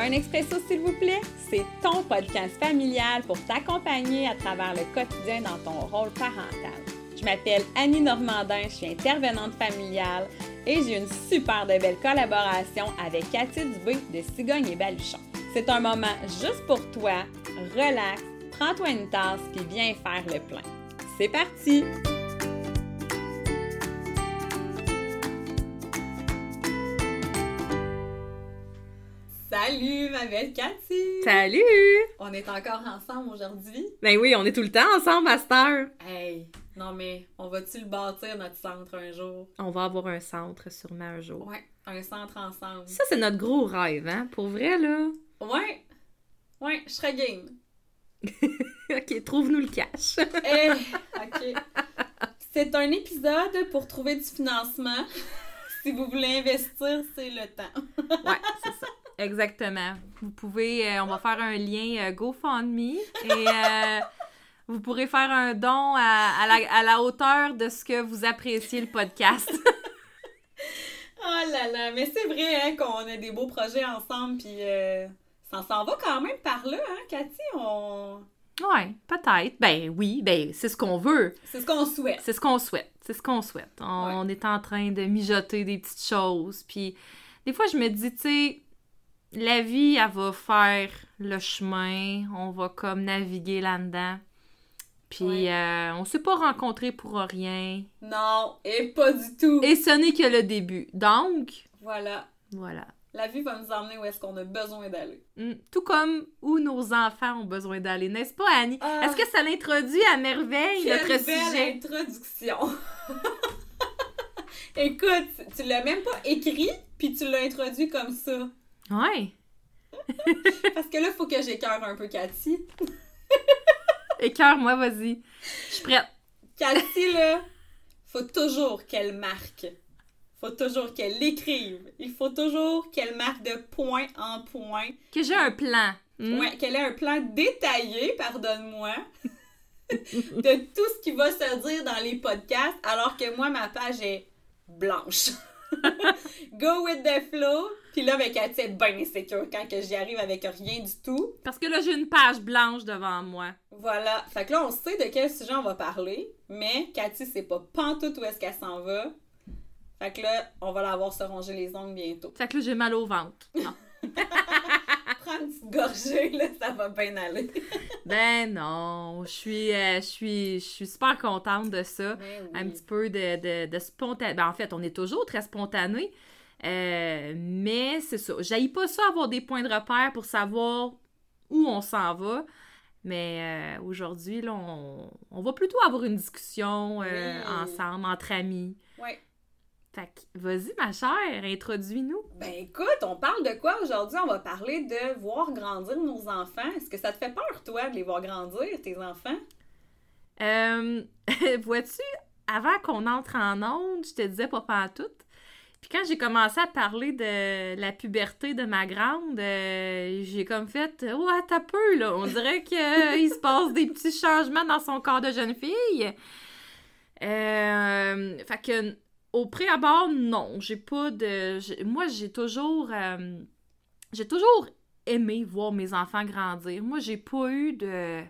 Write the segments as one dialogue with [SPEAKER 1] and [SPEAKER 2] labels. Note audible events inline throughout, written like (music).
[SPEAKER 1] Un expresso, s'il vous plaît, c'est ton podcast familial pour t'accompagner à travers le quotidien dans ton rôle parental. Je m'appelle Annie Normandin, je suis intervenante familiale et j'ai une super de belle collaboration avec Cathy Dubé de Cigogne et Baluchon. C'est un moment juste pour toi, relax, prends-toi une tasse puis viens faire le plein. C'est parti! Salut, ma belle Cathy!
[SPEAKER 2] Salut!
[SPEAKER 1] On est encore ensemble aujourd'hui?
[SPEAKER 2] Ben oui, on est tout le temps ensemble heure.
[SPEAKER 1] Hey, non mais, on va-tu le bâtir, notre centre, un jour?
[SPEAKER 2] On va avoir un centre sûrement un jour.
[SPEAKER 1] Ouais, un centre ensemble.
[SPEAKER 2] Ça, c'est notre gros rêve, hein? Pour vrai, là.
[SPEAKER 1] Ouais, ouais, je serais game. (laughs)
[SPEAKER 2] ok, trouve-nous le cash. (laughs)
[SPEAKER 1] Eh, ok. C'est un épisode pour trouver du financement. (laughs) si vous voulez investir, c'est le temps.
[SPEAKER 2] ouais, c'est ça. Exactement. Vous pouvez, euh, on va faire un lien euh, GoFundMe et euh, vous pourrez faire un don à, la, à, la, hauteur de ce que vous appréciez le podcast. (laughs)
[SPEAKER 1] oh là là, mais c'est vrai hein, qu'on a des beaux projets ensemble, puis ça s'en va quand même par là, hein, Cathy? On...
[SPEAKER 2] Ouais, peut-être. Ben oui, ben c'est ce qu'on veut.
[SPEAKER 1] C'est ce qu'on souhaite.
[SPEAKER 2] C'est ce qu'on souhaite. C'est ce qu'on souhaite. On, est en train de mijoter des petites choses. Puis des fois, je me dis, tu sais, la vie, elle va faire le chemin. On va comme naviguer là-dedans. Puis euh, on s'est pas rencontrés pour rien.
[SPEAKER 1] Non, et pas du tout.
[SPEAKER 2] Et ce n'est que le début. Donc.
[SPEAKER 1] Voilà.
[SPEAKER 2] Voilà.
[SPEAKER 1] La vie va nous emmener où est-ce qu'on a besoin d'aller.
[SPEAKER 2] Mm. tout comme où nos enfants ont besoin d'aller, n'est-ce pas, Annie? Ah. est-ce que ça l'introduit à merveille,
[SPEAKER 1] notre
[SPEAKER 2] belle
[SPEAKER 1] sujet? introduction! (laughs) Écoute, tu l'as même pas écrit, puis tu l'as introduit comme ça.
[SPEAKER 2] Ouais. (laughs)
[SPEAKER 1] Parce que là, il faut que j'écœure un peu Cathy. (laughs)
[SPEAKER 2] Écœure-moi, vas-y. Je suis prête.
[SPEAKER 1] Cathy, là, faut toujours qu'elle marque faut toujours qu'elle l'écrive. Il faut toujours qu'elle marque de point en point.
[SPEAKER 2] Que j'ai un plan.
[SPEAKER 1] Hmm? Ouais, qu'elle ait un plan détaillé, pardonne-moi, (laughs) de tout ce qui va se dire dans les podcasts, alors que moi, ma page est blanche. Go with the flow. Puis là, avec Cathy, est bien insécure quand que j'y arrive avec rien du tout.
[SPEAKER 2] Parce que là, j'ai une page blanche devant moi.
[SPEAKER 1] Voilà. Fait que là, on sait de quel sujet on va parler, mais Cathy, c'est pas pantoute où est-ce qu'elle s'en va. Fait que là, on va l'avoir se ronger les ongles bientôt.
[SPEAKER 2] Fait que là, j'ai mal au ventre. (laughs) Non.
[SPEAKER 1] Prends une petite gorgée, là, ça va bien aller. (laughs)
[SPEAKER 2] ben non, je suis, euh, je suis, je suis super contente de ça. Ben Un petit peu de, de, de spontané. Ben, en fait, on est toujours très spontané. Euh, mais c'est ça. J'aille pas ça avoir des points de repère pour savoir où on s'en va. Mais euh, aujourd'hui, là, on, on, va plutôt avoir une discussion ensemble, entre amis.
[SPEAKER 1] Ouais.
[SPEAKER 2] Fait que, vas-y, ma chère, introduis-nous.
[SPEAKER 1] Ben écoute, on parle de quoi aujourd'hui? On va parler de voir grandir nos enfants. Est-ce que ça te fait peur, toi, de les voir grandir, tes enfants?
[SPEAKER 2] Euh, (laughs) vois-tu, avant qu'on entre en onde, je te disais pas tout. Puis quand j'ai commencé à parler de la puberté de ma grande, euh, j'ai comme fait « Ouais, t'as peu, là! On dirait qu'il se passe des petits changements dans son corps de jeune fille. Euh, fait que au préabord, non. J'ai pas de. Moi, j'ai toujours. Euh, j'ai toujours aimé voir mes enfants grandir. Moi, j'ai pas eu de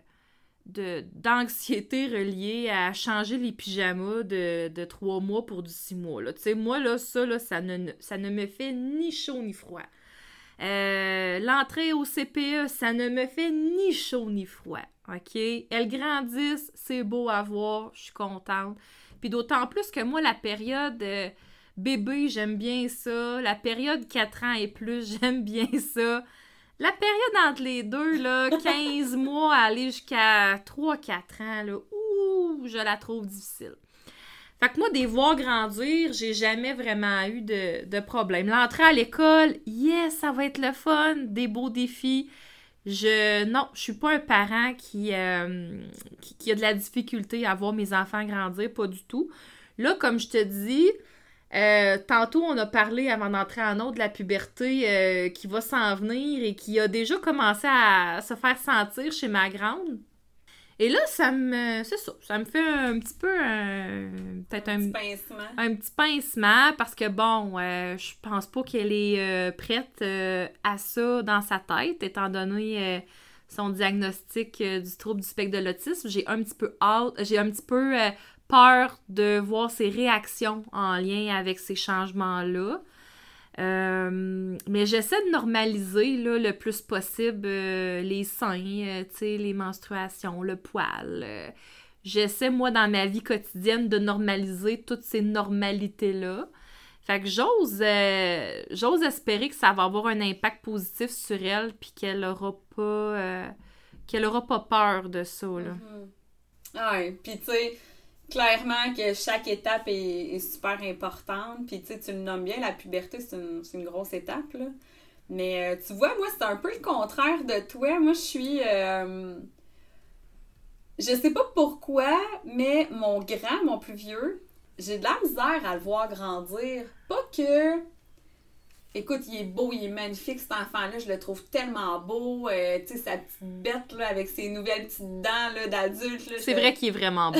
[SPEAKER 2] d'anxiété reliée à changer les pyjamas de, trois mois pour du six mois. Tu sais, moi, là, ça, là, ça, ne, ça ne me fait ni chaud ni froid. Euh, l'entrée au CPE, ça ne me fait ni chaud ni froid. OK? Elles grandissent, c'est beau à voir, je suis contente. Puis d'autant plus que moi, la période euh, bébé, j'aime bien ça. La période 4 ans et plus, (laughs) j'aime bien ça. La période entre les deux, là, (laughs) 15 mois à aller jusqu'à 3-4 ans, là, ouh, je la trouve difficile. Fait que moi, des voir grandir, j'ai jamais vraiment eu de, de problème. L'entrée à l'école, yes, ça va être le fun, des beaux défis. Je non, je suis pas un parent qui, euh, qui, a de la difficulté à voir mes enfants grandir, pas du tout. Là, comme je te dis, euh, tantôt on a parlé avant d'entrer en autre de la puberté euh, qui va s'en venir et qui a déjà commencé à se faire sentir chez ma grande. Et là, ça me. C'est ça. Ça me fait un petit peu. Peut-être un.
[SPEAKER 1] Petit pincement.
[SPEAKER 2] Un petit pincement parce que bon, euh, je pense pas qu'elle est euh, prête à ça dans sa tête, étant donné son diagnostic du trouble du spectre de l'autisme. J'ai un petit peu hâte. J'ai un petit peu peur de voir ses réactions en lien avec ces changements-là. Euh, mais j'essaie de normaliser là, le plus possible euh, les seins, euh, les menstruations, le poil. j'essaie, moi, dans ma vie quotidienne, de normaliser toutes ces normalités-là. Fait que j'ose, j'ose espérer que ça va avoir un impact positif sur elle, puis qu'elle aura pas, qu'elle aura pas peur de ça, là.
[SPEAKER 1] Mm-hmm. Ouais, puis tu sais clairement que chaque étape est, super importante. Puis tu tu le nommes bien, la puberté, c'est une, grosse étape. Là. Mais euh, tu vois, moi, c'est un peu le contraire de toi. Moi, je suis. Euh, je sais pas pourquoi, mais mon grand, mon plus vieux, j'ai de la misère à le voir grandir. Pas que Écoute, il est beau, il est magnifique cet enfant-là, je le trouve tellement beau. Euh, tu sais, sa petite bête là, avec ses nouvelles petites dents là, d'adulte.
[SPEAKER 2] C'est vrai qu'il est vraiment beau.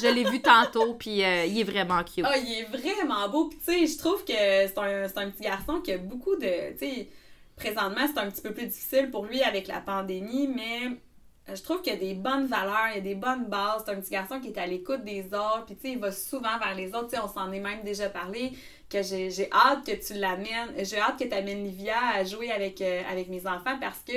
[SPEAKER 2] je l'ai vu tantôt, (laughs) puis euh, il est vraiment cute.
[SPEAKER 1] Ah, il est vraiment beau. Puis tu sais, je trouve que c'est un, un, petit garçon qui a beaucoup de. Tu sais, présentement, c'est un petit peu plus difficile pour lui avec la pandémie, mais je trouve qu'il y a des bonnes valeurs, il y a des bonnes bases. C'est un petit garçon qui est à l'écoute des autres, puis tu sais, il va souvent vers les autres. Tu sais, on s'en est même déjà parlé que j'ai hâte que tu l'amènes, j'ai hâte que tu amènes Livia à jouer avec, euh, avec mes enfants parce que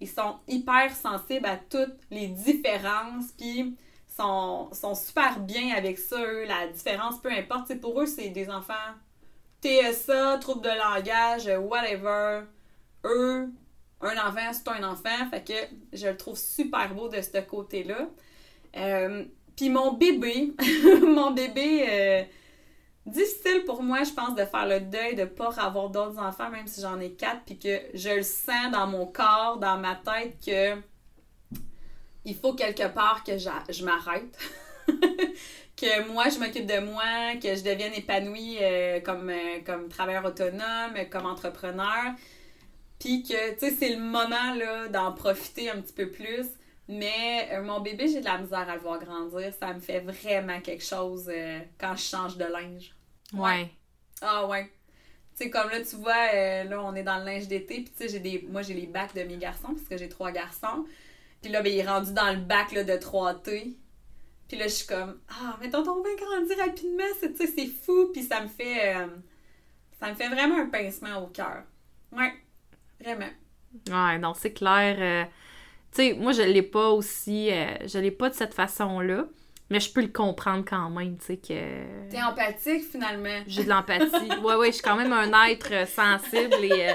[SPEAKER 1] ils sont hyper sensibles à toutes les différences, puis sont, sont super bien avec ça, eux, la différence, peu importe. pour eux, c'est des enfants TSA, trouble de langage, whatever. Eux, un enfant, c'est un enfant, fait que je le trouve super beau de ce côté-là. Euh, puis mon bébé, (laughs) mon bébé, euh, difficile pour moi, je pense, de faire le deuil de pas avoir d'autres enfants, même si j'en ai quatre, puis que je le sens dans mon corps, dans ma tête, que il faut quelque part que je m'arrête. (laughs) que moi, je m'occupe de moi, que je devienne épanouie euh, comme, comme travailleur autonome, comme entrepreneur. Puis que, tu sais, c'est le moment, là, d'en profiter un petit peu plus. Mais euh, mon bébé, j'ai de la misère à le voir grandir. Ça me fait vraiment quelque chose quand je change de linge.
[SPEAKER 2] Ouais.
[SPEAKER 1] Ah ouais. Tu sais, comme là, tu vois, euh, là, on est dans le linge d'été, puis tu sais, j'ai des... moi, j'ai les bacs de mes garçons, parce que j'ai trois garçons. Puis là, ben, il est rendu dans le bac là, de 3T. Puis là, je suis comme, ah, mais tonton va grandir rapidement, tu sais, c'est fou. Puis ça me fait, euh, ça me fait vraiment un pincement au cœur. Ouais, vraiment.
[SPEAKER 2] Ouais, non, c'est clair. Euh, tu sais, moi, je l'ai pas aussi, je l'ai pas de cette façon-là. Mais je peux le comprendre quand même, tu sais, que...
[SPEAKER 1] T'es empathique, finalement.
[SPEAKER 2] J'ai de l'empathie. (laughs) ouais, ouais, je suis quand même un être euh, sensible et euh,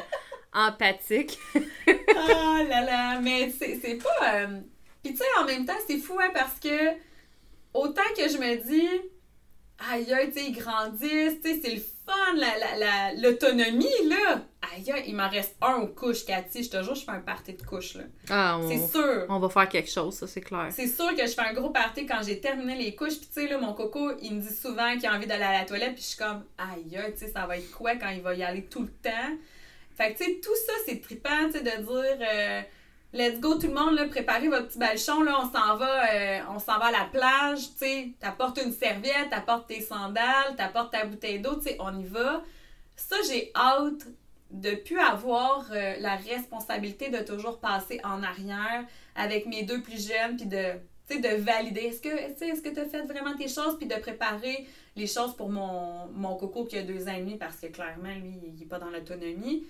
[SPEAKER 2] empathique.
[SPEAKER 1] oh (laughs) là là, mais c'est pas... Euh, puis tu sais, en même temps, c'est fou, hein, parce que autant que je me dis, aïe, tu sais, ils grandissent, tu sais, c'est le fun, l'autonomie, la, la, là. Aïe, il m'en reste un aux couches, Cathy. Je te jure, je fais un party de couches, là.
[SPEAKER 2] Ah,
[SPEAKER 1] C'est sûr.
[SPEAKER 2] On va faire quelque chose, ça, c'est clair.
[SPEAKER 1] C'est sûr que je fais un gros party quand j'ai terminé les couches. Puis, tu sais, là, mon coco, il me dit souvent qu'il a envie d'aller à la toilette. Puis, je suis comme, aïe, tu sais, ça va être quoi quand il va y aller tout le temps? Fait que, tu sais, tout ça, c'est trippant, tu sais, de dire. Euh, let's go tout le monde, là, préparez votre petit balchon, là, on s'en va, euh, on s'en va à la plage, tu sais, t'apportes une serviette, t'apportes tes sandales, t'apportes ta bouteille d'eau, tu sais, on y va. Ça, j'ai hâte de plus avoir euh, la responsabilité de toujours passer en arrière avec mes deux plus jeunes, puis de, de valider, est-ce que que tu as fait vraiment tes choses, puis de préparer les choses pour mon, coco qui a deux ans et demi, parce que clairement, lui, il n'est pas dans l'autonomie.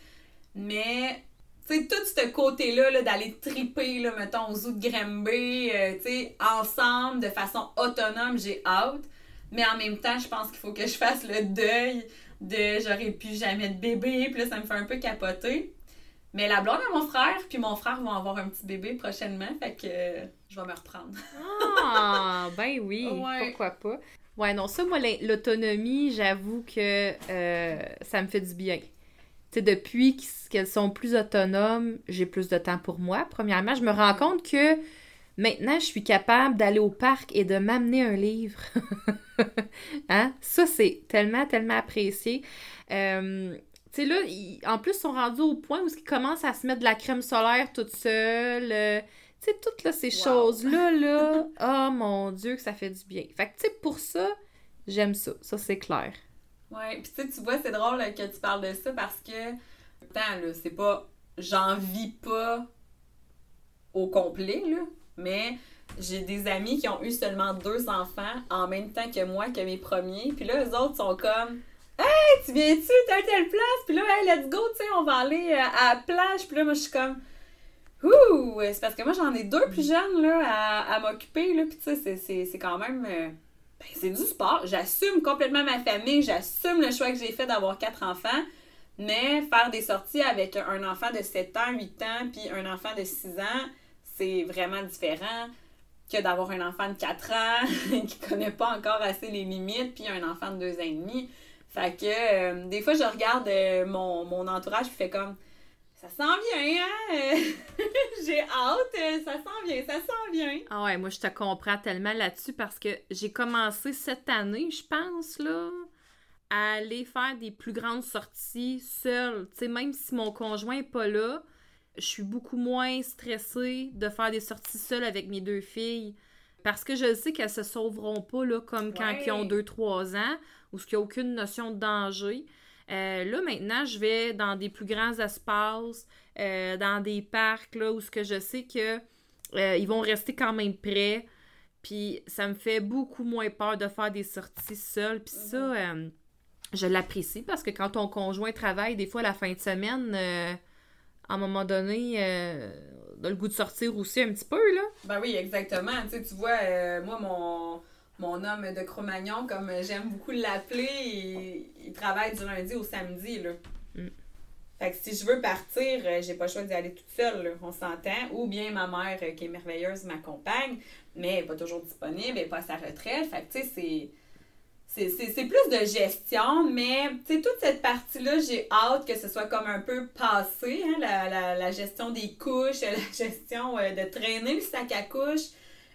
[SPEAKER 1] Mais sais, tout ce côté-là -là, d'aller triper, là, mettons, aux zoo de Granby, euh, ensemble, de façon autonome, j'ai hâte. Mais en même temps, je pense qu'il faut que je fasse le deuil de j'aurais pu jamais de bébé, puis là, ça me fait un peu capoter. Mais la blonde à mon frère, puis mon frère vont avoir un petit bébé prochainement, fait que je vais me reprendre.
[SPEAKER 2] ah, (laughs) ben oui, pourquoi pas. Ouais, non, ça, moi, l'autonomie, j'avoue que euh, ça me fait du bien. Tu sais, depuis qu'elles sont plus autonomes, j'ai plus de temps pour moi. Premièrement, je me rends compte que Maintenant, je suis capable d'aller au parc et de m'amener un livre. (laughs) (laughs) hein? Ça, c'est tellement, tellement apprécié. Euh, tu sais, là, en plus, ils sont rendus au point où ils commencent à se mettre de la crème solaire toute seule. Euh, Tu sais, toutes là, ces choses-là, là, (laughs) oh mon Dieu, que ça fait du bien. Fait que, tu sais, pour ça, j'aime ça. Ça, c'est clair.
[SPEAKER 1] Ouais, puis tu sais, tu vois, c'est drôle que tu parles de ça parce que, tant, là, c'est pas, j'en vis pas au complet, là, mais j'ai des amis qui ont eu seulement deux enfants en même temps que moi, que mes premiers. Puis là, eux autres sont comme Hey, tu viens-tu telle telle place? Puis là, hey, let's go, tu sais, on va aller euh, à la plage. Puis là, moi, je suis comme Ouh! C'est parce que moi, j'en ai deux plus jeunes là, à, m'occuper. Puis tu sais, c'est quand même. Euh, ben, c'est du sport. J'assume complètement ma famille. J'assume le choix que j'ai fait d'avoir quatre enfants. Mais faire des sorties avec un enfant de 7 ans, 8 ans, puis un enfant de 6 ans, c'est vraiment différent que d'avoir un enfant de 4 ans (laughs) qui connaît pas encore assez les limites, puis un enfant de 2 ans et demi. Fait que euh, des fois, je regarde euh, mon, mon entourage puis fais comme ça s'en vient, hein? (laughs) j'ai hâte, ça s'en vient, ça s'en vient.
[SPEAKER 2] Ah ouais, moi je te comprends tellement là-dessus parce que j'ai commencé cette année, je pense, là, à aller faire des plus grandes sorties seule. Tu sais, même si mon conjoint est pas là, je suis beaucoup moins stressée de faire des sorties seules avec mes deux filles. Parce que je sais qu'elles se sauveront pas là, comme quand ils ont 2-3 ans, ou ce qu'il n'y a aucune notion de danger. Euh, là, maintenant, je vais dans des plus grands espaces, euh, dans des parcs, là, où ce que je sais que euh, ils vont rester quand même prêts. Puis ça me fait beaucoup moins peur de faire des sorties seules. Puis ça, mhm. je l'apprécie parce que quand ton conjoint travaille, des fois, la fin de semaine à un moment donné, euh, a le goût de sortir aussi un petit peu, là.
[SPEAKER 1] Ben oui, exactement. Tu, sais, tu vois, euh, moi, mon, mon homme de Cro-Magnon, comme j'aime beaucoup l'appeler, il, travaille du lundi au samedi, là. Mm. Fait que si je veux partir, euh, j'ai pas le choix d'y aller toute seule, on s'entend. Ou bien ma mère, euh, qui est merveilleuse, m'accompagne, mais elle n'est pas toujours disponible, elle n'est pas à sa retraite. Fait que, tu sais, c'est c'est plus de gestion, mais toute cette partie-là, j'ai hâte que ce soit comme un peu passé, hein, la, gestion des couches, (laughs) la gestion euh, de traîner le sac à couches,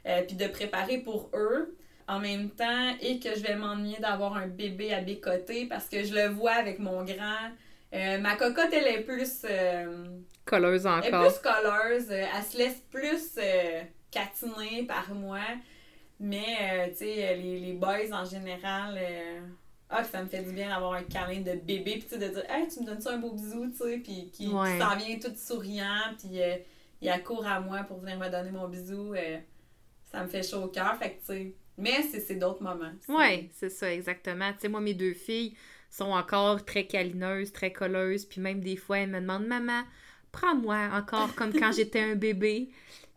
[SPEAKER 1] euh, puis de préparer pour eux en même temps, et que je vais m'ennuyer d'avoir un bébé à bécoter parce que je le vois avec mon grand. Euh, ma cocotte, elle est plus.
[SPEAKER 2] colleuse encore.
[SPEAKER 1] Elle est plus colleuse. elle se laisse plus catiner par moi. Mais, euh, tu sais, les, les boys en général, euh, ah, ça me fait du bien d'avoir un câlin de bébé, puis de dire, hey, tu me donnes ça un beau bisou, tu sais, puis qui, s'en vient tout souriant, puis euh, il accourt à moi pour venir me donner mon bisou. ça me fait chaud au cœur, fait que, tu sais. Mais c'est d'autres moments.
[SPEAKER 2] Oui, c'est ça, exactement. Tu sais, moi, mes deux filles sont encore très câlineuses, très colleuses, puis même des fois, elles me demandent, maman, prends-moi encore comme quand (laughs) j'étais un bébé.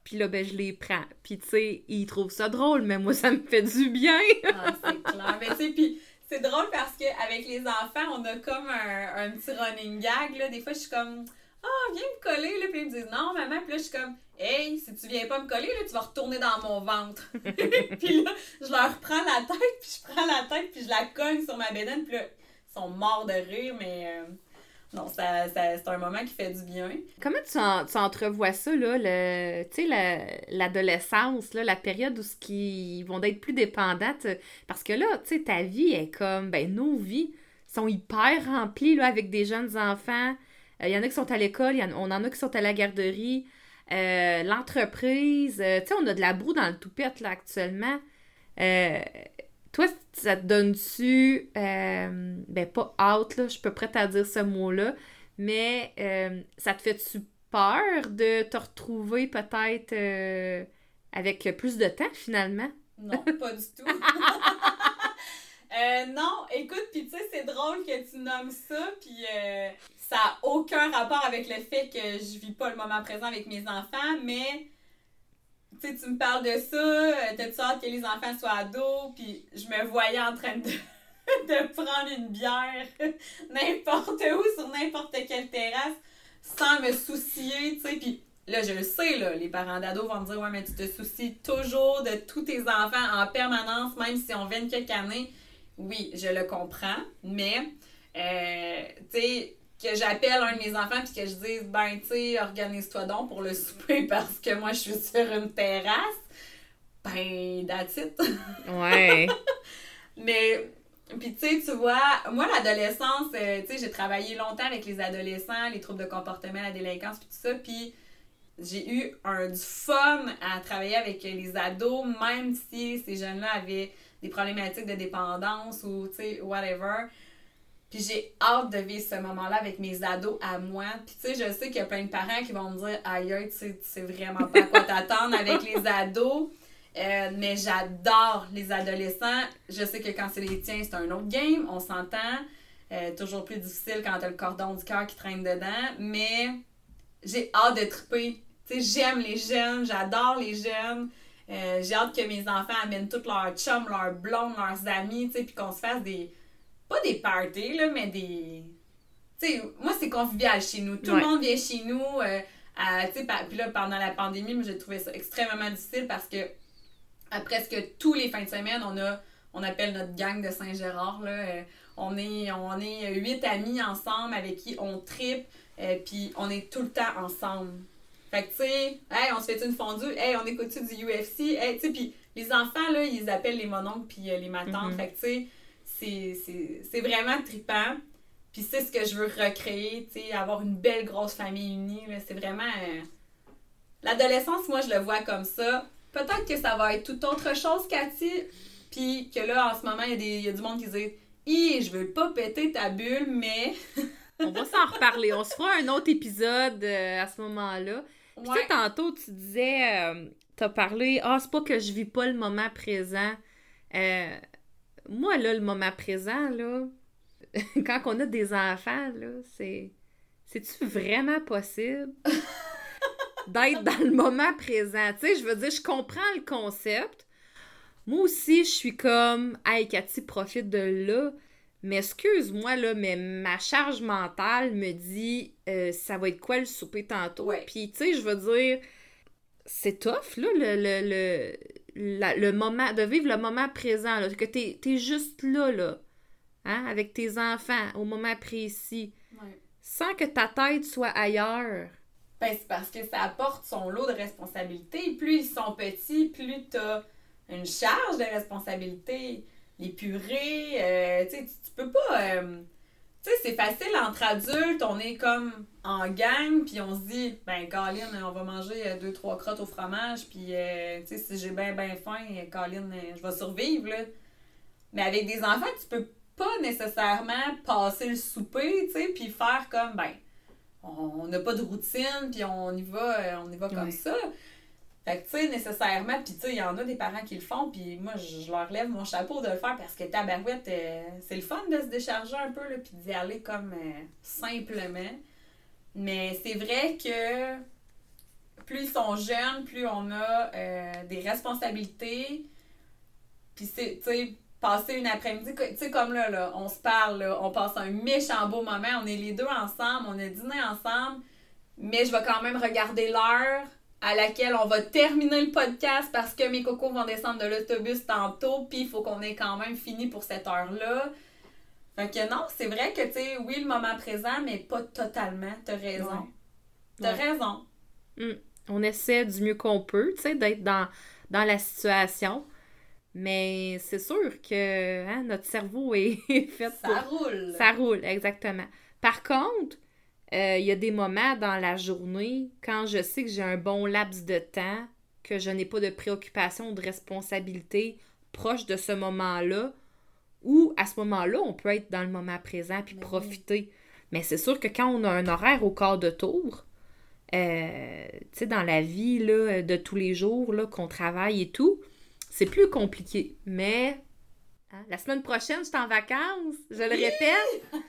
[SPEAKER 2] Puis là, ben, je les prends. Puis, tu sais, ils trouvent ça drôle, mais moi, ça me fait du bien.
[SPEAKER 1] ah, c'est clair. Mais, tu puis c'est drôle parce qu'avec les enfants, on a comme un, un, petit running gag, là. Des fois, je suis comme, ah, oh, viens me coller, là. Puis ils me disent, non, maman. Puis là, je suis comme, hey, si tu viens pas me coller, là, tu vas retourner dans mon ventre. (laughs) puis là, je leur prends la tête, puis je prends la tête, puis je la cogne sur ma bédaine. Puis là, ils sont morts de rire, mais. Euh, non, ça, c'est un moment qui fait du bien.
[SPEAKER 2] Comment tu, tu entrevois ça, là, le, tu sais, l'adolescence, la période où ce qui vont être plus dépendantes? Parce que là, tu sais, ta vie est comme, ben, nos vies sont hyper remplies, là, avec des jeunes enfants. Il euh, y en a qui sont à l'école, on en a qui sont à la garderie. Euh, l'entreprise, euh, tu sais, on a de la broue dans le toupette, là, actuellement. Toi, ça te donne-tu, euh, ben pas out, là, je suis pas prête à dire ce mot-là, mais euh, ça te fait-tu peur de te retrouver peut-être euh, avec plus de temps finalement?
[SPEAKER 1] Non, pas du tout. (laughs) non, écoute, puis tu sais, c'est drôle que tu nommes ça, puis ça n'a aucun rapport avec le fait que je vis pas le moment présent avec mes enfants, mais tu tu me parles de ça, euh, t'as-tu hâte que les enfants soient ados, puis je me voyais en train de, (laughs) prendre une bière (laughs) n'importe où, sur n'importe quelle terrasse, sans me soucier, tu sais, puis là, je le sais, là, les parents d'ados vont me dire, ouais, mais tu te soucies toujours de tous tes enfants en permanence, même si on vient quelques années. Oui, je le comprends, mais, euh, tu sais, que j'appelle un de mes enfants puis que je dise ben tu sais organise-toi donc pour le (laughs) souper parce que moi je suis sur une terrasse. Ben that's it. (laughs)
[SPEAKER 2] Ouais.
[SPEAKER 1] Mais puis tu sais tu vois moi l'adolescence euh, tu sais j'ai travaillé longtemps avec les adolescents les troubles de comportement la délinquance puis tout ça puis j'ai eu un, du fun à travailler avec les ados, même si ces jeunes-là avaient des problématiques de dépendance ou, tu sais, whatever. Puis j'ai hâte de vivre ce moment-là avec mes ados à moi. Puis tu sais, je sais qu'il y a plein de parents qui vont me dire aïe, tu sais, tu sais vraiment pas à quoi t'attendre avec (laughs) les ados. Euh, mais j'adore les adolescents. Je sais que quand c'est les tiens, c'est un autre game, on s'entend. Euh, toujours plus difficile quand t'as le cordon du cœur qui traîne dedans. Mais j'ai hâte de triper. Tu sais, j'aime les jeunes, j'adore les jeunes. Euh, j'ai hâte que mes enfants amènent tous leurs chums, leurs blondes, leurs amis, tu sais, puis qu'on se fasse des. Pas des parties, là, mais des. Tu sais, moi, c'est convivial chez nous. Tout le monde vient chez nous. sais, puis là, pendant la pandémie, j'ai trouvé ça extrêmement difficile parce que à presque tous les fins de semaine, on a, on appelle notre gang de Saint-Gérard, là. Euh, on est, on est huit amis ensemble avec qui on tripe, euh, puis on est tout le temps ensemble. Fait que, tu sais, hey, on se fait une fondue, hey, on écoute du UFC, hey, tu sais, puis les enfants, là, ils appellent les mononcles puis euh, les matantes. Mm-hmm. Fait que, tu sais, c'est vraiment trippant. Puis c'est ce que je veux recréer, tu sais, avoir une belle grosse famille unie, c'est vraiment... L'adolescence, moi, je le vois comme ça peut-être que ça va être tout autre chose, Cathy. Puis que là, en ce moment, il y, a du monde qui dit Hi, je veux pas péter ta bulle, mais.
[SPEAKER 2] on va s'en reparler. On se fera un autre épisode euh, à ce moment-là. Puis tu sais, tantôt, tu disais, euh, t'as parlé, ah, c'est pas que je vis pas le moment présent. Euh, moi, là, le moment présent, là, (laughs) quand on a des enfants, là, c'est. C'est-tu vraiment possible? (laughs) d'être dans le moment présent? Tu sais, je veux dire, je comprends le concept. Moi aussi, je suis comme, hey, Cathy, profite de là. Mais excuse-moi, là, mais ma charge mentale me dit, euh, ça va être quoi le souper tantôt? Puis, tu sais, je veux dire, c'est tough, là, le, le, moment, de vivre le moment présent, là, que t'es es juste là, là, hein, avec tes enfants, au moment précis, sans que ta tête soit ailleurs.
[SPEAKER 1] Ben, c'est parce que ça apporte son lot de responsabilités. Plus ils sont petits, plus tu as une charge de responsabilité. Les purées, euh, tu, tu peux pas. Euh, tu sais, c'est facile entre adultes, on est comme en gang, puis on se dit, ben, Colin, on va manger euh, deux, trois crottes au fromage, puis, tu sais, si j'ai bien, bien faim, Colin, je vais survivre, là. Mais avec des enfants, tu peux pas nécessairement passer le souper, tu sais, puis faire comme, ben, on n'a pas de routine, puis on y va, euh, on y va comme ça. Fait que, tu sais, nécessairement, puis tu sais, il y en a des parents qui le font, puis moi, je, leur lève mon chapeau de le faire parce que tabarouette, euh, c'est le fun de se décharger un peu, là, puis d'y aller comme euh, simplement. Mais c'est vrai que plus ils sont jeunes, plus on a des responsabilités. Puis tu sais, passer une après-midi, tu sais, comme là, là, on se parle, on passe un méchant beau moment, on est les deux ensemble, on a dîné ensemble, mais je vais quand même regarder l'heure à laquelle on va terminer le podcast parce que mes cocos vont descendre de l'autobus tantôt, puis il faut qu'on ait quand même fini pour cette heure-là. Fait que non, c'est vrai que, tu sais, oui, le moment présent, mais pas totalement, t'as raison. T'as raison.
[SPEAKER 2] Hmm. On essaie du mieux qu'on peut, tu sais, d'être dans, dans la situation. Mais c'est sûr que hein, notre cerveau est (laughs) fait
[SPEAKER 1] Ça roule.
[SPEAKER 2] Ça roule, exactement. Par contre, euh, il y a des moments dans la journée quand je sais que j'ai un bon laps de temps, que je n'ai pas de préoccupation ou de responsabilité proche de ce moment-là, où à ce moment-là, on peut être dans le moment présent puis profiter. Mais c'est sûr que quand on a un horaire au quart de tour, euh, tu sais, dans la vie là, de tous les jours, là, qu'on travaille et tout, c'est plus compliqué. Mais hein, la semaine prochaine, je suis en vacances, je le répète. (laughs)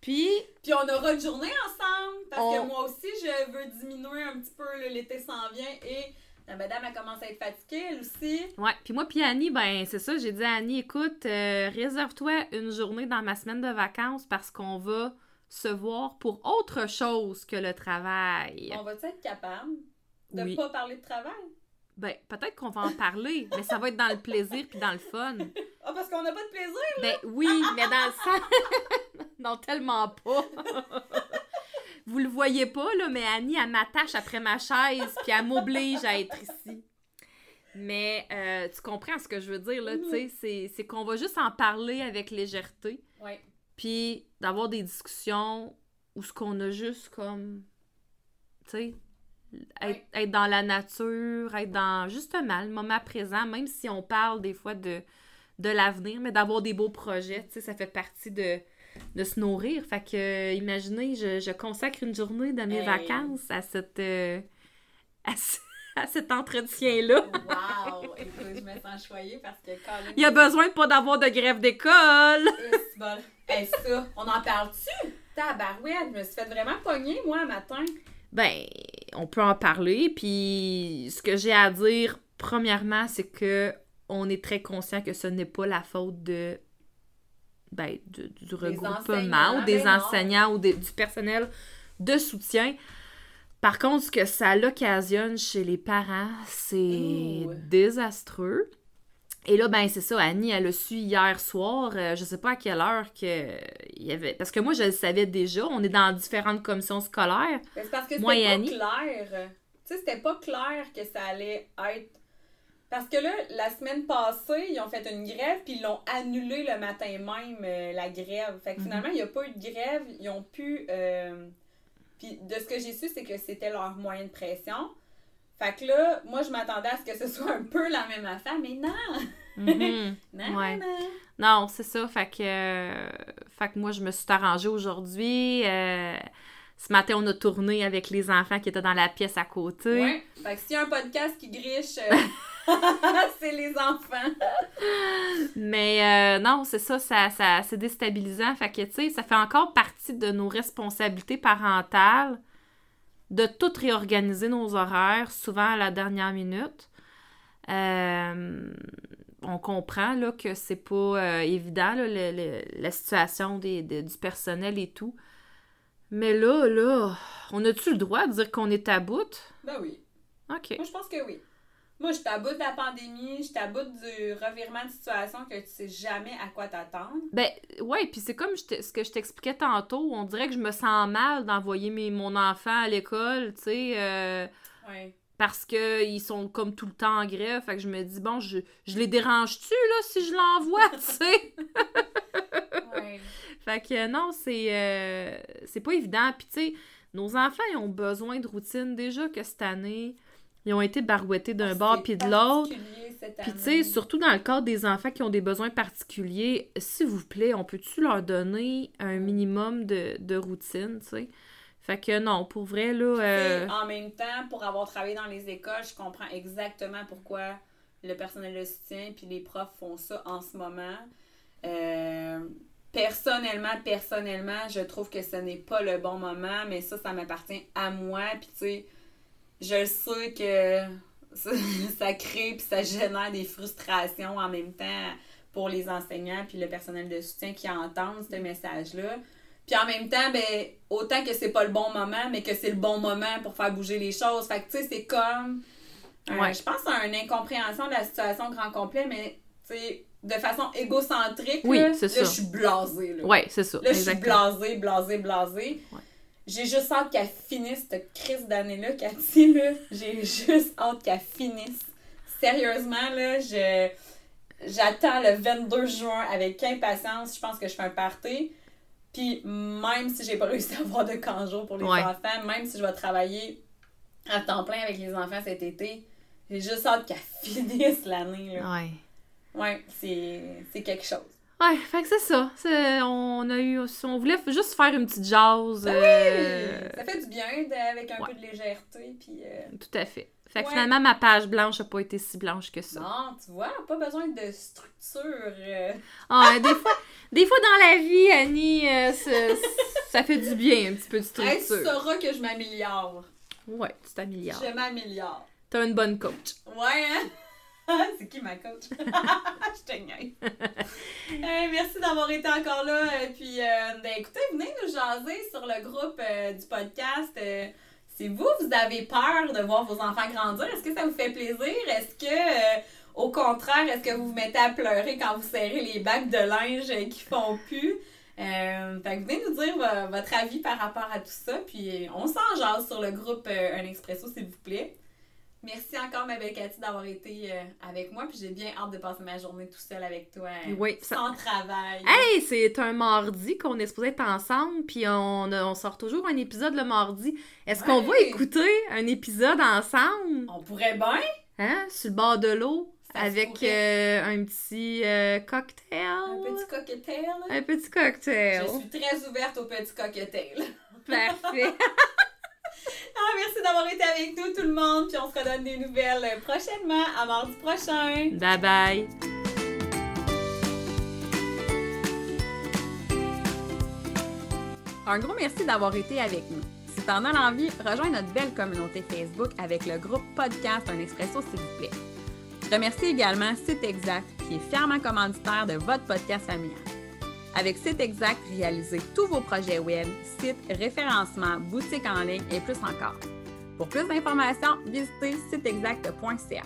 [SPEAKER 2] Puis.
[SPEAKER 1] Puis on aura une journée ensemble. Parce que moi aussi, je veux diminuer un petit peu. L'été s'en vient et. La madame a commencé à être fatiguée, elle aussi.
[SPEAKER 2] Ouais, puis moi, puis Annie, ben, c'est ça, j'ai dit à Annie, écoute, euh, réserve-toi une journée dans ma semaine de vacances parce qu'on va se voir pour autre chose que le travail.
[SPEAKER 1] On va être capable de ne pas parler de travail?
[SPEAKER 2] Ben, peut-être qu'on va en parler, (laughs) mais ça va être dans le plaisir puis dans le fun.
[SPEAKER 1] Ah, parce qu'on n'a pas de plaisir, là?
[SPEAKER 2] Ben oui, mais dans le sens... (laughs) non, tellement pas. (laughs) Vous le voyez pas, là, mais Annie, elle m'attache après ma chaise puis elle m'oblige à être ici. Mais euh, tu comprends ce que je veux dire, là, tu sais, c'est qu'on va juste en parler avec légèreté.
[SPEAKER 1] Ouais.
[SPEAKER 2] Puis d'avoir des discussions où ce qu'on a juste comme... Tu sais, être, dans la nature, être dans justement le moment présent, même si on parle des fois de, de l'avenir, mais d'avoir des beaux projets, tu sais, ça fait partie de, de se nourrir. Fait que, imaginez, je, consacre une journée de mes vacances à cette... Euh, (laughs) à, cet entretien-là.
[SPEAKER 1] wow! Écoute, je me sens choyée parce que
[SPEAKER 2] Il y a besoin de pas d'avoir de grève d'école!
[SPEAKER 1] C'est bon. ça, on en parle-tu? Tabarouette, je me suis fait vraiment pogner, moi, un matin.
[SPEAKER 2] Ben, on peut en parler, puis ce que j'ai à dire, premièrement, c'est que on est très conscient que ce n'est pas la faute de ben, du regroupement ou des ben enseignants ou du personnel de soutien. Par contre, ce que ça l'occasionne chez les parents, c'est désastreux. Et là, ben c'est ça, Annie, elle a su hier soir, euh, je sais pas à quelle heure que il y avait. Parce que moi, je le savais déjà, on est dans différentes commissions scolaires.
[SPEAKER 1] C'est parce que c'était pas clair. Tu sais, c'était pas clair que ça allait être. Parce que là, la semaine passée, ils ont fait une grève, puis ils l'ont annulé le matin même, euh, la grève. Fait que mhm. finalement, il n'y a pas eu de grève, ils ont pu. Euh, puis de ce que j'ai su, c'est que c'était leur moyen de pression. Fait que là, moi, je m'attendais à ce que ce soit un peu la même affaire, mais non!
[SPEAKER 2] Mhm. (laughs) non, non. c'est ça. Fait que, euh, fait que moi, je me suis arrangée aujourd'hui. Ce matin, on a tourné avec les enfants qui étaient dans la pièce à côté.
[SPEAKER 1] Ouais. Fait que s'il y a un podcast qui griche, (laughs) (laughs) c'est les enfants.
[SPEAKER 2] Mais non, c'est ça, ça, ça c'est déstabilisant. Fait que, tu sais, ça fait encore partie de nos responsabilités parentales de tout réorganiser nos horaires, souvent à la dernière minute. Euh, on comprend là, que c'est pas euh, évident, la situation des, du personnel et tout. Mais là, là, on a-tu le droit de dire qu'on est à bout?
[SPEAKER 1] Ben oui.
[SPEAKER 2] OK.
[SPEAKER 1] Moi, je pense que oui. Moi, je bout de la pandémie, je bout du revirement de situation que tu sais jamais à quoi t'attendre.
[SPEAKER 2] Ben, ouais, puis c'est comme ce que je t'expliquais tantôt, on dirait que je me sens mal d'envoyer mon enfant à l'école, tu sais. Euh, parce qu'ils sont comme tout le temps en grève, fait que je me dis, bon, je, je les dérange-tu, là, si je l'envoie, tu sais? (laughs) ouais. Fait que non, c'est, euh, c'est pas évident. Puis, tu sais, nos enfants, ils ont besoin de routine déjà que cette année ils ont été barouettés d'un ah, bord puis de l'autre. Puis tu sais, surtout dans le cadre des enfants qui ont des besoins particuliers, s'il vous plaît, on peut-tu leur donner un minimum de, routine, tu sais? Fait que non, pour vrai, là... Euh,
[SPEAKER 1] en même temps, pour avoir travaillé dans les écoles, je comprends exactement pourquoi le personnel de soutien puis les profs font ça en ce moment. Euh, personnellement, personnellement, je trouve que ce n'est pas le bon moment, mais ça, ça m'appartient à moi. Puis tu sais je sais que (laughs) ça, crée puis ça génère des frustrations en même temps pour les enseignants puis le personnel de soutien qui entendent ce message-là. Puis en même temps, ben, autant que c'est pas le bon moment, mais que c'est le bon moment pour faire bouger les choses. Fait que, tu sais, c'est comme. Je pense à une incompréhension de la situation grand complet, mais, tu sais, de façon égocentrique, oui, là, là je suis blasée.
[SPEAKER 2] Oui, c'est ça.
[SPEAKER 1] Là, je suis blasée, blasée, blasée. J'ai juste hâte qu'elle finisse cette crise d'année-là, Cathy, là. J'ai juste hâte qu'elle finisse. Sérieusement, là, je... J'attends le 22 juin avec impatience. Je pense que je fais un party. Puis même si j'ai pas réussi à avoir de congé pour les enfants, même si je vais travailler à temps plein avec les enfants cet été, j'ai juste hâte qu'elle (laughs) finisse l'année.
[SPEAKER 2] Ouais.
[SPEAKER 1] Ouais, c'est quelque chose.
[SPEAKER 2] Ouais, fait que c'est ça. on a eu. On voulait juste faire une petite jase. Ben euh,
[SPEAKER 1] ça fait du bien avec un peu de légèreté. Puis, euh,
[SPEAKER 2] Tout à fait. Fait que finalement, ma page blanche n'a pas été si blanche que ça.
[SPEAKER 1] Non, tu vois, pas besoin de structure. Euh.
[SPEAKER 2] Ah, des, fois, (laughs) des fois dans la vie, Annie, ça fait du bien un petit peu de structure. Hey,
[SPEAKER 1] tu sauras que je m'améliore.
[SPEAKER 2] Ouais, tu t'améliores.
[SPEAKER 1] Je m'améliore.
[SPEAKER 2] T'as une bonne coach.
[SPEAKER 1] Ouais, hein? (laughs) c'est qui ma coach? (laughs) je te euh, (laughs) merci d'avoir été encore là. Et puis, euh, ben, écoutez, venez nous jaser sur le groupe euh, du podcast. si vous, vous avez peur de voir vos enfants grandir, est-ce que ça vous fait plaisir? Est-ce que, au contraire, est-ce que vous vous mettez à pleurer quand vous serrez les bacs de linge qui font plus? Euh, fait venez nous dire votre avis par rapport à tout ça. Puis on s'en jase sur le groupe Un Expresso, s'il vous plaît. Merci encore, ma belle Cathy, d'avoir été euh, avec moi. Puis j'ai bien hâte de passer ma journée tout seul avec toi. euh,
[SPEAKER 2] Oui, ça-
[SPEAKER 1] Sans travail.
[SPEAKER 2] Hey, c'est un mardi qu'on est supposé être ensemble, puis on, on sort toujours un épisode le mardi. Est-ce qu'on va écouter un épisode ensemble,
[SPEAKER 1] On pourrait bien.
[SPEAKER 2] hein, sur le bord de l'eau, avec euh, un petit euh, cocktail?
[SPEAKER 1] Un petit cocktail.
[SPEAKER 2] Un petit cocktail.
[SPEAKER 1] Je suis très ouverte au petit cocktail.
[SPEAKER 2] Parfait. (laughs)
[SPEAKER 1] Merci d'avoir été avec nous, tout le monde. Puis on se redonne des nouvelles euh, prochainement, à mardi prochain.
[SPEAKER 2] bye bye.
[SPEAKER 1] Un gros merci d'avoir été avec nous. Si t'en as l'envie, rejoins notre belle communauté Facebook avec le groupe Podcast Un Expresso, s'il vous plaît. Je remercie également Site Exact, qui est fièrement commanditaire de votre podcast familial. Avec Site Exact, réalisez tous vos projets web, sites, référencement, boutiques en ligne et plus encore. Pour plus d'informations, visitez siteexact.ca.